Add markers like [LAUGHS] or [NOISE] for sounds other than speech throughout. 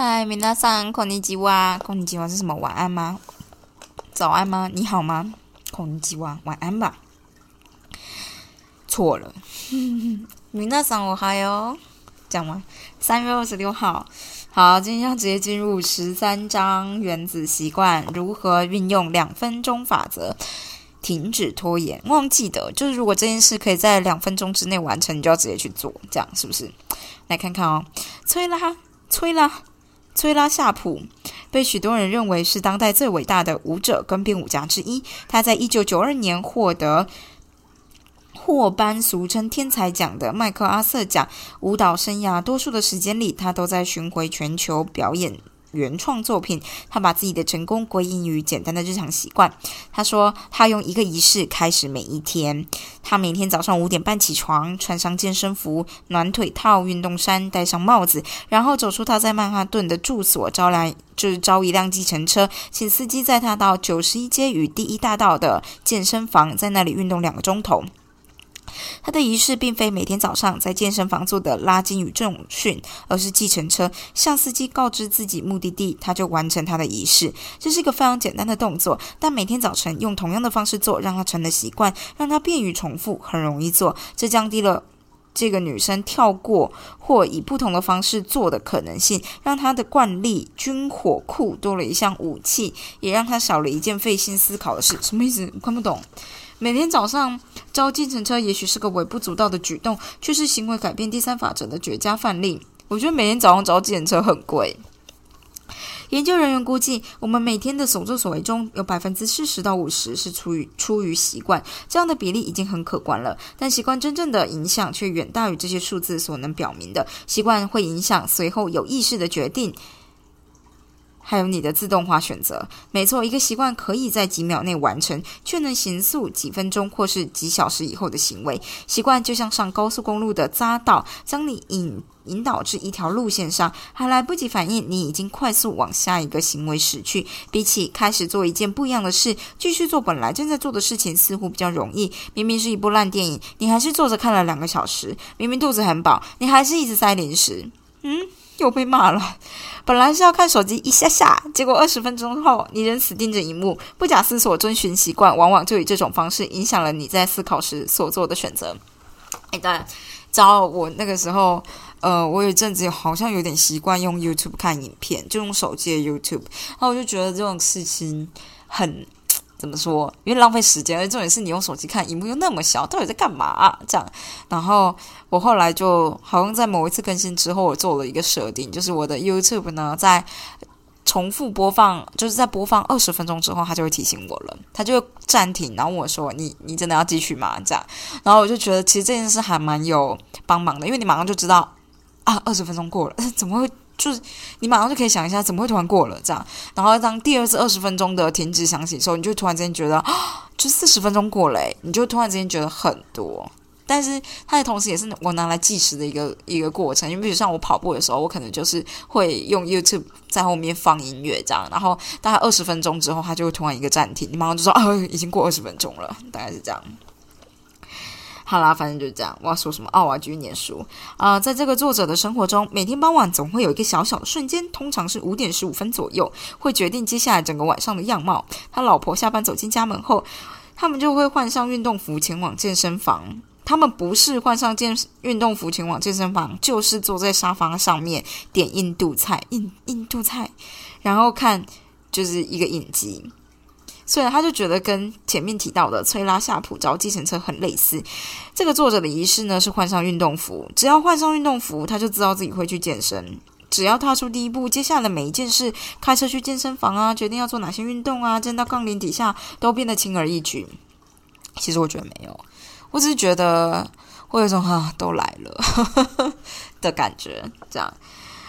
嗨，米娜桑，孔尼基哇，孔尼基哇是什么？晚安吗？早安吗？你好吗？孔尼基哇，晚安吧。错了，米娜桑，我还有讲完。三月二十六号，好，今天要直接进入十三章原子习惯，如何运用两分钟法则，停止拖延。忘记的，就是如果这件事可以在两分钟之内完成，你就要直接去做，这样是不是？来看看哦，催啦，催啦，崔拉夏普，被许多人认为是当代最伟大的舞者跟编舞家之一。他在一九九二年获得。霍班俗称天才奖的麦克阿瑟奖，舞蹈生涯多数的时间里，他都在巡回全球表演原创作品。他把自己的成功归因于简单的日常习惯。他说，他用一个仪式开始每一天。他每天早上五点半起床，穿上健身服、暖腿套、运动衫，戴上帽子，然后走出他在曼哈顿的住所，招来就是招一辆计程车，请司机载他到九十一街与第一大道的健身房，在那里运动两个钟头。他的仪式并非每天早上在健身房做的拉筋与重训，而是计程车向司机告知自己目的地，他就完成他的仪式。这是一个非常简单的动作，但每天早晨用同样的方式做，让他成了习惯，让他便于重复，很容易做。这降低了这个女生跳过或以不同的方式做的可能性，让她的惯例军火库多了一项武器，也让她少了一件费心思考的事。什么意思？看不懂。每天早上招计程车，也许是个微不足道的举动，却是行为改变第三法则的绝佳范例。我觉得每天早上招计程车很贵。研究人员估计，我们每天的所作所为中有百分之四十到五十是出于出于习惯，这样的比例已经很可观了。但习惯真正的影响却远大于这些数字所能表明的。习惯会影响随后有意识的决定。还有你的自动化选择，没错，一个习惯可以在几秒内完成，却能形塑几分钟或是几小时以后的行为。习惯就像上高速公路的匝道，将你引引导至一条路线上，还来不及反应，你已经快速往下一个行为驶去。比起开始做一件不一样的事，继续做本来正在做的事情，似乎比较容易。明明是一部烂电影，你还是坐着看了两个小时；明明肚子很饱，你还是一直塞零食。嗯。[LAUGHS] 又被骂了。本来是要看手机一下下，结果二十分钟后，你仍死盯着荧幕，不假思索遵循习惯，往往就以这种方式影响了你在思考时所做的选择。哎，当然，早我那个时候，呃，我有一阵子好像有点习惯用 YouTube 看影片，就用手机的 YouTube，然后我就觉得这种事情很。怎么说？因为浪费时间，而重点是你用手机看，荧幕又那么小，到底在干嘛？这样，然后我后来就好像在某一次更新之后，我做了一个设定，就是我的 YouTube 呢，在重复播放，就是在播放二十分钟之后，它就会提醒我了，它就会暂停，然后我说：“你你真的要继续吗？”这样，然后我就觉得其实这件事还蛮有帮忙的，因为你马上就知道啊，二十分钟过了，[LAUGHS] 怎么会？就是你马上就可以想一下，怎么会突然过了这样？然后当第二次二十分钟的停止响起的时候，你就突然之间觉得，[GASPS] 就四十分钟过了，你就突然之间觉得 [GASPS] 很多。但是它的同时也是我拿来计时的一个一个过程。因为比如像我跑步的时候，我可能就是会用 [LAUGHS] YouTube 在后面放音乐这样，然后大概二十分钟之后，它就会突然一个暂停，你马上就说啊，已经过二十分钟了，大概是这样。好啦，反正就是这样。我要说什么？哦，我要继续念书啊！在这个作者的生活中，每天傍晚总会有一个小小的瞬间，通常是五点十五分左右，会决定接下来整个晚上的样貌。他老婆下班走进家门后，他们就会换上运动服前往健身房。他们不是换上健运动服前往健身房，就是坐在沙发上面点印度菜，印印度菜，然后看就是一个影集。所以他就觉得跟前面提到的崔拉夏普招计程车很类似。这个作者的仪式呢是换上运动服，只要换上运动服，他就知道自己会去健身。只要踏出第一步，接下来每一件事，开车去健身房啊，决定要做哪些运动啊，站到杠铃底下，都变得轻而易举。其实我觉得没有，我只是觉得会有一种哈都来了 [LAUGHS] 的感觉。这样，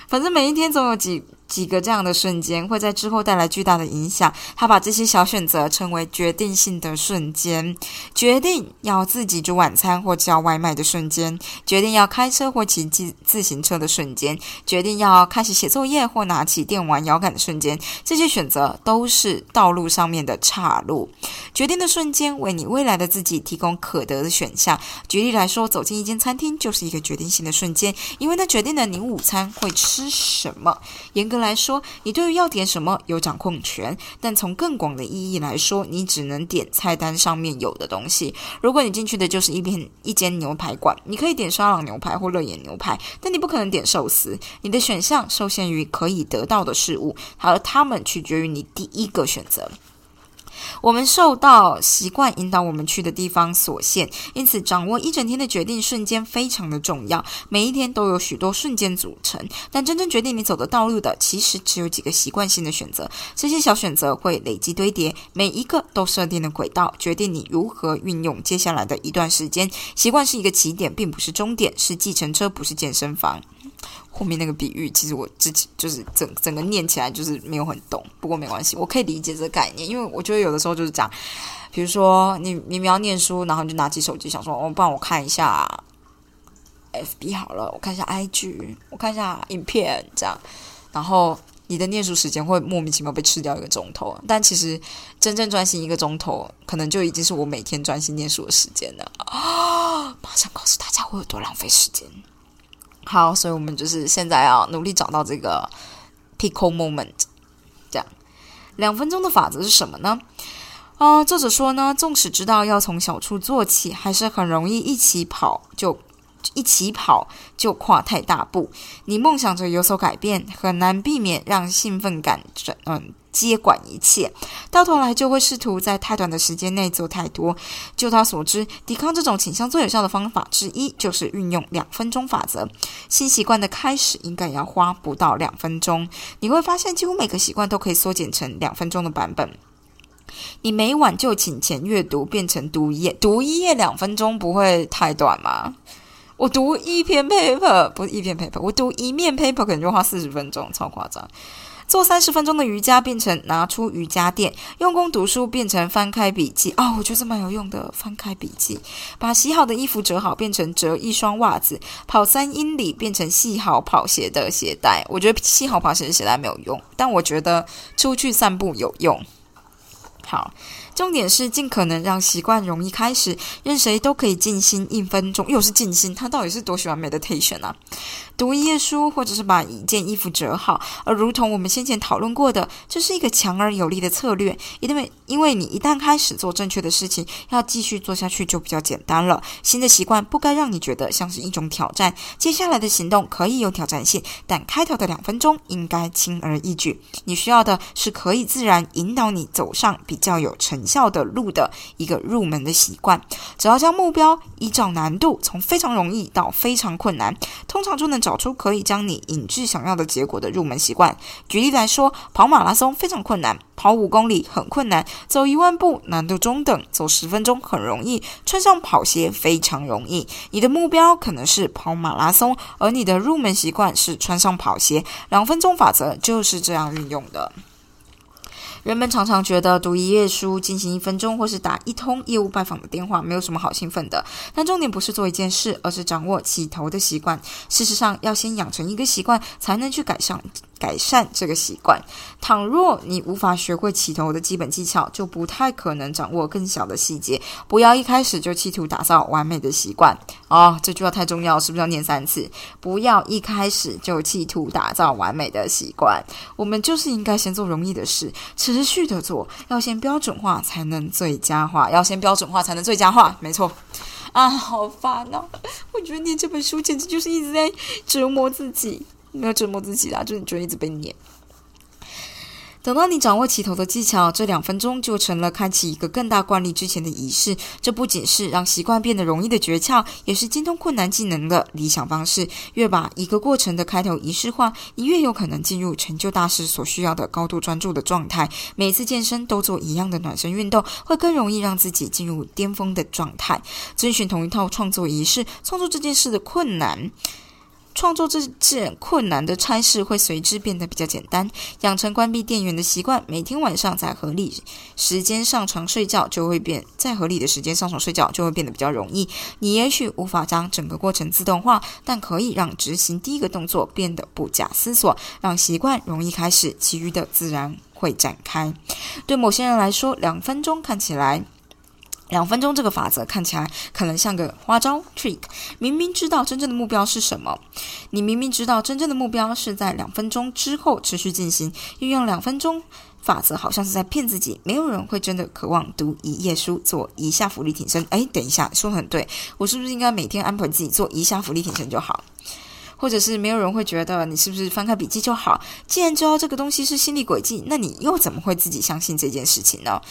反正每一天总有几。几个这样的瞬间会在之后带来巨大的影响。他把这些小选择称为决定性的瞬间：决定要自己煮晚餐或叫外卖的瞬间；决定要开车或骑自自行车的瞬间；决定要开始写作业或拿起电玩摇杆的瞬间。这些选择都是道路上面的岔路。决定的瞬间为你未来的自己提供可得的选项。举例来说，走进一间餐厅就是一个决定性的瞬间，因为它决定了你午餐会吃什么。严格。来说，你对于要点什么有掌控权；但从更广的意义来说，你只能点菜单上面有的东西。如果你进去的就是一片一间牛排馆，你可以点沙朗牛排或乐眼牛排，但你不可能点寿司。你的选项受限于可以得到的事物，而它们取决于你第一个选择。我们受到习惯引导我们去的地方所限，因此掌握一整天的决定瞬间非常的重要。每一天都有许多瞬间组成，但真正决定你走的道路的，其实只有几个习惯性的选择。这些小选择会累积堆叠，每一个都设定了轨道，决定你如何运用接下来的一段时间。习惯是一个起点，并不是终点，是计程车，不是健身房。后面那个比喻，其实我自己就是整整个念起来就是没有很懂，不过没关系，我可以理解这个概念，因为我觉得有的时候就是这样，比如说你明明要念书，然后你就拿起手机想说，哦，帮我看一下 FB 好了，我看一下 IG，我看一下影片这样，然后你的念书时间会莫名其妙被吃掉一个钟头，但其实真正专心一个钟头，可能就已经是我每天专心念书的时间了啊！马上告诉大家我有多浪费时间。好，所以我们就是现在要努力找到这个 pico moment，这样两分钟的法则是什么呢？啊，作者说呢，纵使知道要从小处做起，还是很容易一起跑就一起跑就跨太大步。你梦想着有所改变，很难避免让兴奋感转嗯。接管一切，到头来就会试图在太短的时间内做太多。就他所知，抵抗这种倾向最有效的方法之一，就是运用两分钟法则。新习惯的开始应该要花不到两分钟。你会发现，几乎每个习惯都可以缩减成两分钟的版本。你每晚就请前阅读变成读一页，读一页两分钟不会太短吗？我读一篇 paper 不是一篇 paper，我读一面 paper 可能就花四十分钟，超夸张。做三十分钟的瑜伽变成拿出瑜伽垫，用功读书变成翻开笔记哦，我觉得这蛮有用的。翻开笔记，把洗好的衣服折好变成折一双袜子，跑三英里变成系好跑鞋的鞋带。我觉得系好跑鞋的鞋带没有用，但我觉得出去散步有用。好。重点是尽可能让习惯容易开始，任谁都可以静心一分钟。又是静心，他到底是多喜欢 meditation 啊？读一页书，或者是把一件衣服折好。而如同我们先前讨论过的，这是一个强而有力的策略，因为因为你一旦开始做正确的事情，要继续做下去就比较简单了。新的习惯不该让你觉得像是一种挑战，接下来的行动可以有挑战性，但开头的两分钟应该轻而易举。你需要的是可以自然引导你走上比较有成。效的路的一个入门的习惯，只要将目标依照难度从非常容易到非常困难，通常就能找出可以将你引至想要的结果的入门习惯。举例来说，跑马拉松非常困难，跑五公里很困难，走一万步难度中等，走十分钟很容易，穿上跑鞋非常容易。你的目标可能是跑马拉松，而你的入门习惯是穿上跑鞋。两分钟法则就是这样运用的。人们常常觉得读一页书、进行一分钟或是打一通业务拜访的电话没有什么好兴奋的，但重点不是做一件事，而是掌握起头的习惯。事实上，要先养成一个习惯，才能去改善。改善这个习惯。倘若你无法学会起头的基本技巧，就不太可能掌握更小的细节。不要一开始就企图打造完美的习惯哦，这句话太重要，是不是要念三次？不要一开始就企图打造完美的习惯。我们就是应该先做容易的事，持续的做。要先标准化，才能最佳化。要先标准化，才能最佳化。没错。啊，好烦哦！我觉得念这本书简直就是一直在折磨自己。没有折磨自己啦，就你就一直被撵。等到你掌握起头的技巧，这两分钟就成了开启一个更大惯例之前的仪式。这不仅是让习惯变得容易的诀窍，也是精通困难技能的理想方式。越把一个过程的开头仪式化，你越有可能进入成就大师所需要的高度专注的状态。每次健身都做一样的暖身运动，会更容易让自己进入巅峰的状态。遵循同一套创作仪式，创作这件事的困难。创作这件困难的差事会随之变得比较简单。养成关闭电源的习惯，每天晚上在合理时间上床睡觉，就会变在合理的时间上床睡觉就会变得比较容易。你也许无法将整个过程自动化，但可以让执行第一个动作变得不假思索，让习惯容易开始，其余的自然会展开。对某些人来说，两分钟看起来。两分钟这个法则看起来可能像个花招 trick，明明知道真正的目标是什么，你明明知道真正的目标是在两分钟之后持续进行，运用两分钟法则好像是在骗自己，没有人会真的渴望读一页书，做一下浮力挺身。哎，等一下，说的很对，我是不是应该每天安排自己做一下浮力挺身就好？或者是没有人会觉得你是不是翻开笔记就好？既然知道这个东西是心理轨迹，那你又怎么会自己相信这件事情呢？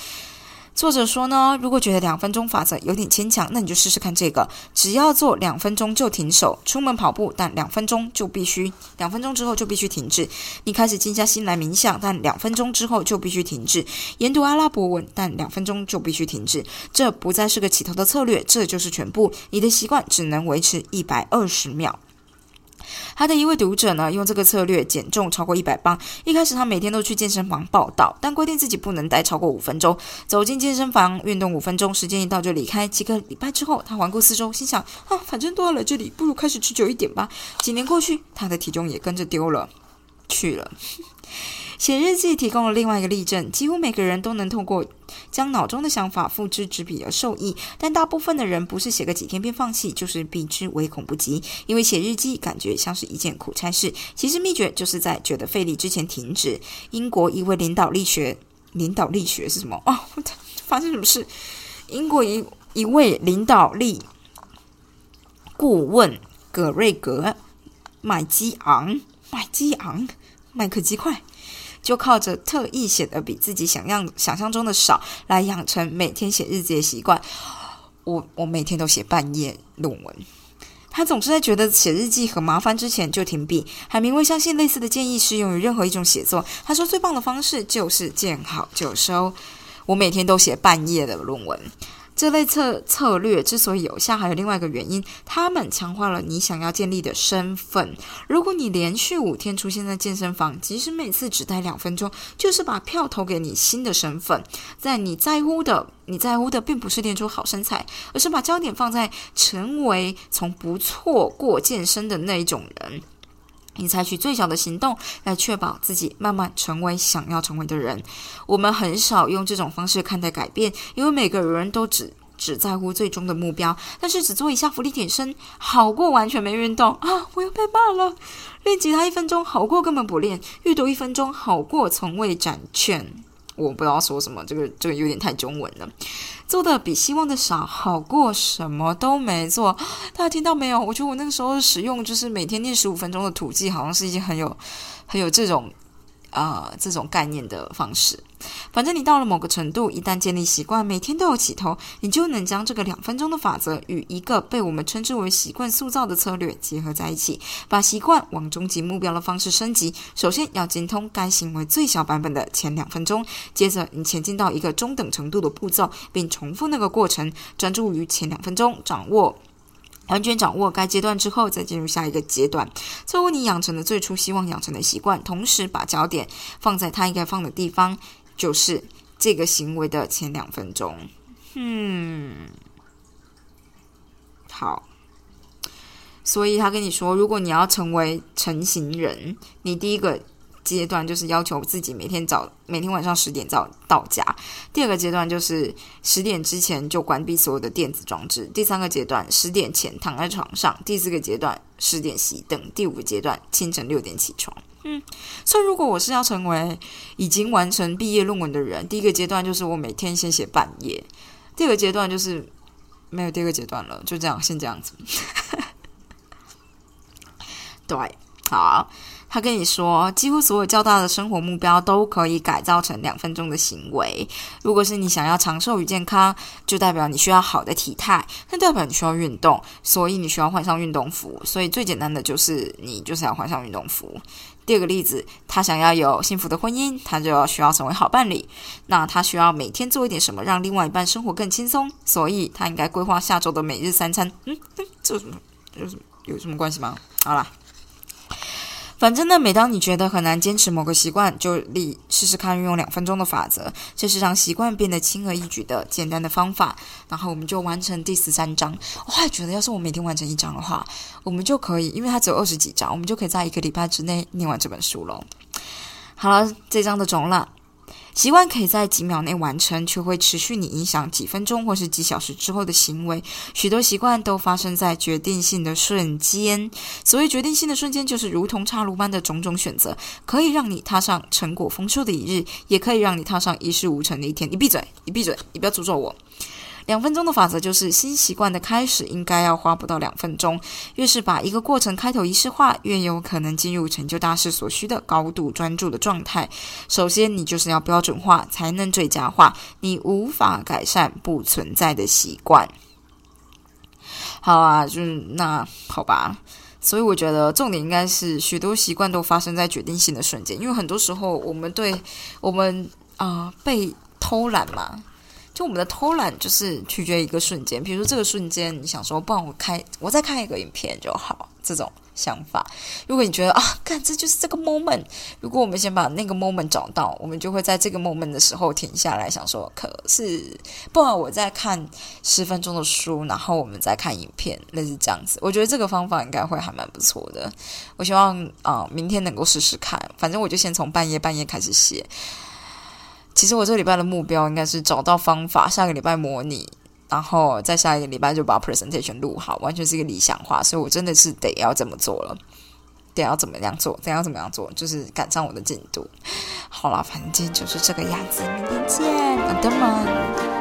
作者说呢，如果觉得两分钟法则有点牵强，那你就试试看这个，只要做两分钟就停手。出门跑步，但两分钟就必须，两分钟之后就必须停止。你开始静下心来冥想，但两分钟之后就必须停止。研读阿拉伯文，但两分钟就必须停止。这不再是个起头的策略，这就是全部。你的习惯只能维持一百二十秒。他的一位读者呢，用这个策略减重超过一百磅。一开始他每天都去健身房报道，但规定自己不能待超过五分钟。走进健身房运动五分钟，时间一到就离开。几个礼拜之后，他环顾四周，心想：啊，反正都要来这里，不如开始持久一点吧。几年过去，他的体重也跟着丢了去了。写日记提供了另外一个例证，几乎每个人都能通过将脑中的想法付之纸笔而受益，但大部分的人不是写个几天便放弃，就是避之唯恐不及，因为写日记感觉像是一件苦差事。其实秘诀就是在觉得费力之前停止。英国一位领导力学，领导力学是什么？哦，发生什么事？英国一一位领导力顾问葛瑞格麦基昂，麦基昂，麦克鸡块。就靠着特意写的比自己想象想象中的少，来养成每天写日记的习惯。我我每天都写半页论文。他总是在觉得写日记很麻烦之前就停笔。海明威相信类似的建议适用于任何一种写作。他说最棒的方式就是见好就收。我每天都写半页的论文。这类策策略之所以有效，还有另外一个原因，他们强化了你想要建立的身份。如果你连续五天出现在健身房，即使每次只待两分钟，就是把票投给你新的身份。在你在乎的，你在乎的并不是练出好身材，而是把焦点放在成为从不错过健身的那一种人。你采取最小的行动来确保自己慢慢成为想要成为的人。我们很少用这种方式看待改变，因为每个人都只只在乎最终的目标。但是只做一下浮力挺身，好过完全没运动啊！我要被骂了。练吉他一分钟好过根本不练，阅读一分钟好过从未展券。我不知道说什么，这个这个有点太中文了。做的比希望的少，好过什么都没做。大家听到没有？我觉得我那个时候使用就是每天念十五分钟的土记，好像是一件很有很有这种。啊，这种概念的方式，反正你到了某个程度，一旦建立习惯，每天都有起头，你就能将这个两分钟的法则与一个被我们称之为习惯塑造的策略结合在一起，把习惯往终极目标的方式升级。首先要精通该行为最小版本的前两分钟，接着你前进到一个中等程度的步骤，并重复那个过程，专注于前两分钟，掌握。完全掌握该阶段之后，再进入下一个阶段，错过你养成的最初希望养成的习惯，同时把焦点放在它应该放的地方，就是这个行为的前两分钟。嗯，好。所以他跟你说，如果你要成为成型人，你第一个。阶段就是要求自己每天早每天晚上十点早到家。第二个阶段就是十点之前就关闭所有的电子装置。第三个阶段十点前躺在床上。第四个阶段十点熄灯。第五个阶段清晨六点起床。嗯，所以如果我是要成为已经完成毕业论文的人，第一个阶段就是我每天先写半页。第二个阶段就是没有第二个阶段了，就这样先这样子。[LAUGHS] 对，好。他跟你说，几乎所有较大的生活目标都可以改造成两分钟的行为。如果是你想要长寿与健康，就代表你需要好的体态，那代表你需要运动，所以你需要换上运动服。所以最简单的就是你就是要换上运动服。第二个例子，他想要有幸福的婚姻，他就要需要成为好伴侣。那他需要每天做一点什么，让另外一半生活更轻松，所以他应该规划下周的每日三餐。嗯，这有什么有什么有什么关系吗？好了。反正呢，每当你觉得很难坚持某个习惯，就立试试看运用两分钟的法则，这是让习惯变得轻而易举的简单的方法。然后我们就完成第十三章。我还觉得，要是我每天完成一章的话，我们就可以，因为它只有二十几章，我们就可以在一个礼拜之内念完这本书喽。好了，这章的总了。习惯可以在几秒内完成，却会持续你影响几分钟或是几小时之后的行为。许多习惯都发生在决定性的瞬间。所谓决定性的瞬间，就是如同岔路般的种种选择，可以让你踏上成果丰收的一日，也可以让你踏上一事无成的一天。你闭嘴！你闭嘴！你不要诅咒我。两分钟的法则就是新习惯的开始应该要花不到两分钟。越是把一个过程开头仪式化，越有可能进入成就大事所需的高度专注的状态。首先，你就是要标准化，才能最佳化你无法改善不存在的习惯。好啊，就是那好吧。所以我觉得重点应该是许多习惯都发生在决定性的瞬间，因为很多时候我们对我们啊被偷懒嘛。就我们的偷懒，就是取决于一个瞬间。比如说这个瞬间，你想说，不然我开，我再看一个影片就好。这种想法，如果你觉得啊，看这就是这个 moment。如果我们先把那个 moment 找到，我们就会在这个 moment 的时候停下来，想说，可是不然我再看十分钟的书，然后我们再看影片，类似这样子。我觉得这个方法应该会还蛮不错的。我希望啊，明天能够试试看。反正我就先从半夜半夜开始写。其实我这个礼拜的目标应该是找到方法，下个礼拜模拟，然后再下一个礼拜就把 presentation 录好，完全是一个理想化，所以我真的是得要这么做了，得要怎么样做，得要怎么样做，就是赶上我的进度。好了，反正就是这个样子，明天见，朋友们。